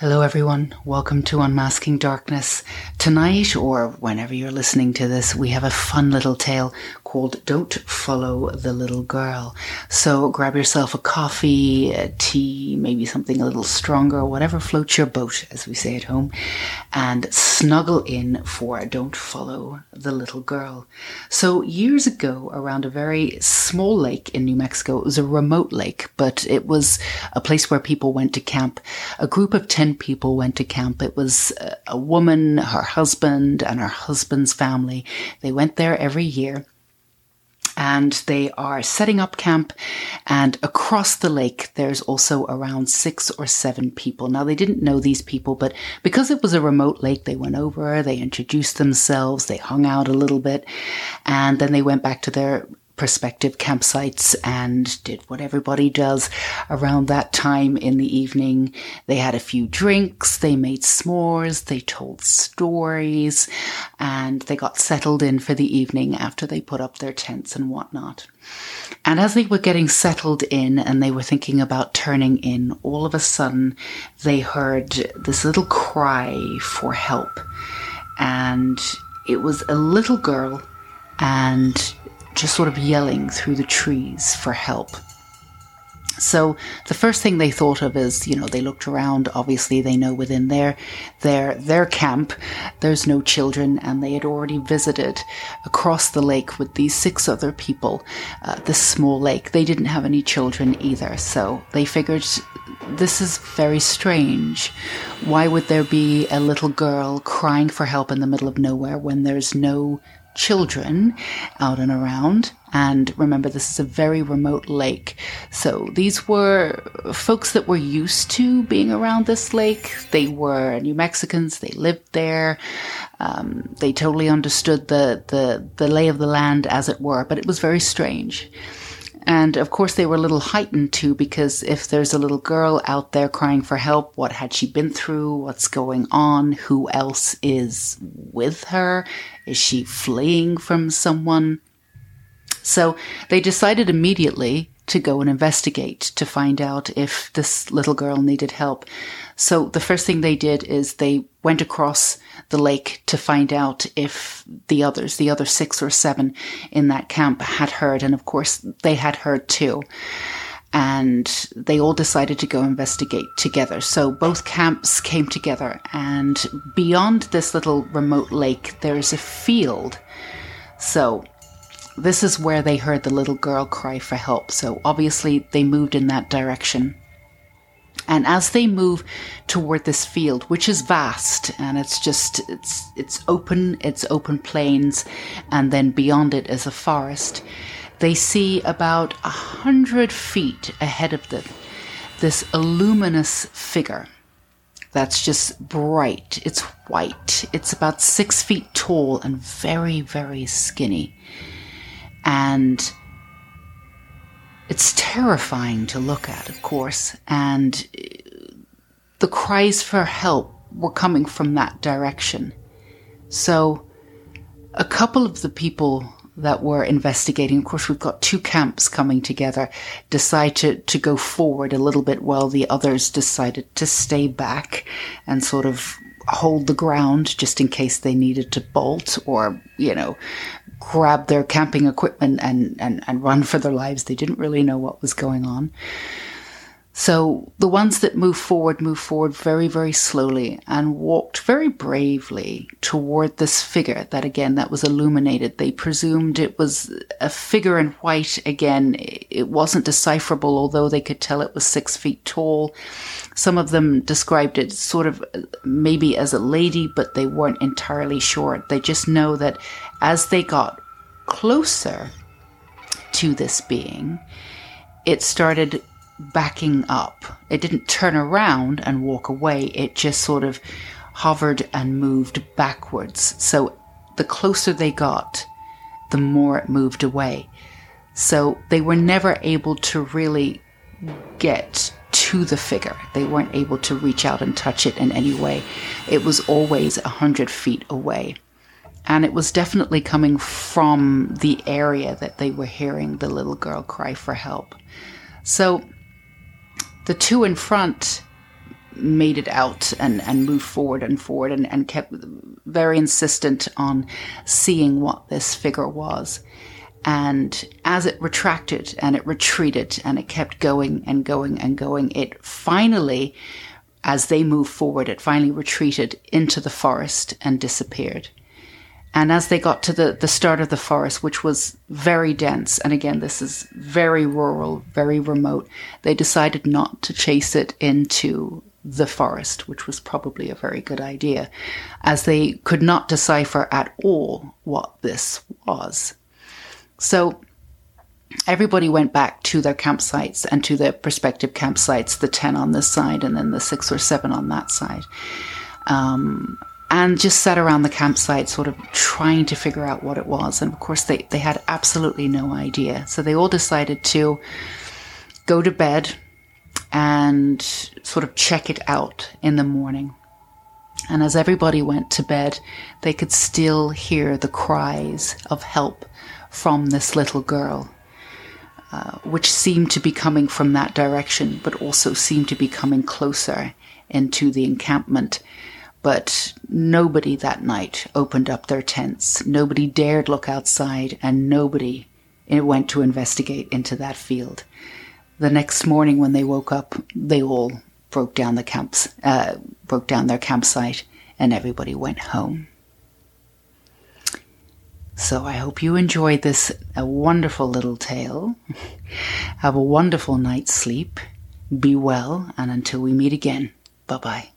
Hello, everyone. Welcome to Unmasking Darkness. Tonight, or whenever you're listening to this, we have a fun little tale called Don't Follow the Little Girl. So grab yourself a coffee, a tea, maybe something a little stronger, whatever floats your boat, as we say at home, and snuggle in for Don't Follow the Little Girl. So years ago, around a very small lake in New Mexico, it was a remote lake, but it was a place where people went to camp. A group of 10 people went to camp. It was a woman, her husband, and her husband's family. They went there every year and they are setting up camp. And across the lake, there's also around six or seven people. Now, they didn't know these people, but because it was a remote lake, they went over, they introduced themselves, they hung out a little bit, and then they went back to their prospective campsites and did what everybody does around that time in the evening. They had a few drinks, they made s'mores, they told stories, and they got settled in for the evening after they put up their tents and whatnot. And as they were getting settled in and they were thinking about turning in, all of a sudden they heard this little cry for help. And it was a little girl and just sort of yelling through the trees for help. So the first thing they thought of is, you know, they looked around. Obviously, they know within their their their camp there's no children, and they had already visited across the lake with these six other people. Uh, this small lake. They didn't have any children either, so they figured this is very strange. Why would there be a little girl crying for help in the middle of nowhere when there's no children out and around. And remember, this is a very remote lake. So these were folks that were used to being around this lake. They were New Mexicans. They lived there. Um, they totally understood the, the, the lay of the land, as it were, but it was very strange. And of course, they were a little heightened too, because if there's a little girl out there crying for help, what had she been through? What's going on? Who else is with her? Is she fleeing from someone? So they decided immediately to go and investigate to find out if this little girl needed help. So the first thing they did is they went across the lake to find out if the others, the other six or seven in that camp had heard. And of course they had heard too. And they all decided to go investigate together. So both camps came together and beyond this little remote lake, there's a field. So this is where they heard the little girl cry for help. So obviously they moved in that direction. And as they move toward this field, which is vast and it's just, it's, it's open, it's open plains, and then beyond it is a forest, they see about a hundred feet ahead of them this luminous figure that's just bright. It's white. It's about six feet tall and very, very skinny. And it's terrifying to look at, of course. And uh, the cries for help were coming from that direction. So a couple of the people that were investigating, of course, we've got two camps coming together, decide to, to go forward a little bit while the others decided to stay back and sort of hold the ground just in case they needed to bolt or, you know, grab their camping equipment and, and, and run for their lives. They didn't really know what was going on. So the ones that moved forward moved forward very, very slowly and walked very bravely toward this figure that again, that was illuminated. They presumed it was a figure in white. Again, it wasn't decipherable, although they could tell it was six feet tall. Some of them described it sort of uh, maybe as a lady, but they weren't entirely sure. They just know that as they got closer to this being, it started backing up. It didn't turn around and walk away. It just sort of hovered and moved backwards. So the closer they got, the more it moved away. So they were never able to really get to the figure. They weren't able to reach out and touch it in any way. It was always a hundred feet away. And it was definitely coming from the area that they were hearing the little girl cry for help. So the two in front made it out and, and moved forward and forward and, and kept very insistent on seeing what this figure was. And as it retracted and it retreated and it kept going and going and going, it finally, as they moved forward, it finally retreated into the forest and disappeared. And as they got to the, the start of the forest, which was very dense, and again, this is very rural, very remote, they decided not to chase it into the forest, which was probably a very good idea, as they could not decipher at all what this was. So everybody went back to their campsites and to their prospective campsites, the 10 on this side and then the six or seven on that side. Um, and just sat around the campsite, sort of trying to figure out what it was. And of course, they, they had absolutely no idea. So they all decided to go to bed and sort of check it out in the morning. And as everybody went to bed, they could still hear the cries of help from this little girl, uh, which seemed to be coming from that direction, but also seemed to be coming closer into the encampment. But nobody that night opened up their tents. Nobody dared look outside, and nobody went to investigate into that field. The next morning, when they woke up, they all broke down the camps, uh, broke down their campsite, and everybody went home. So I hope you enjoyed this a wonderful little tale. Have a wonderful night's sleep. Be well, and until we meet again, bye bye.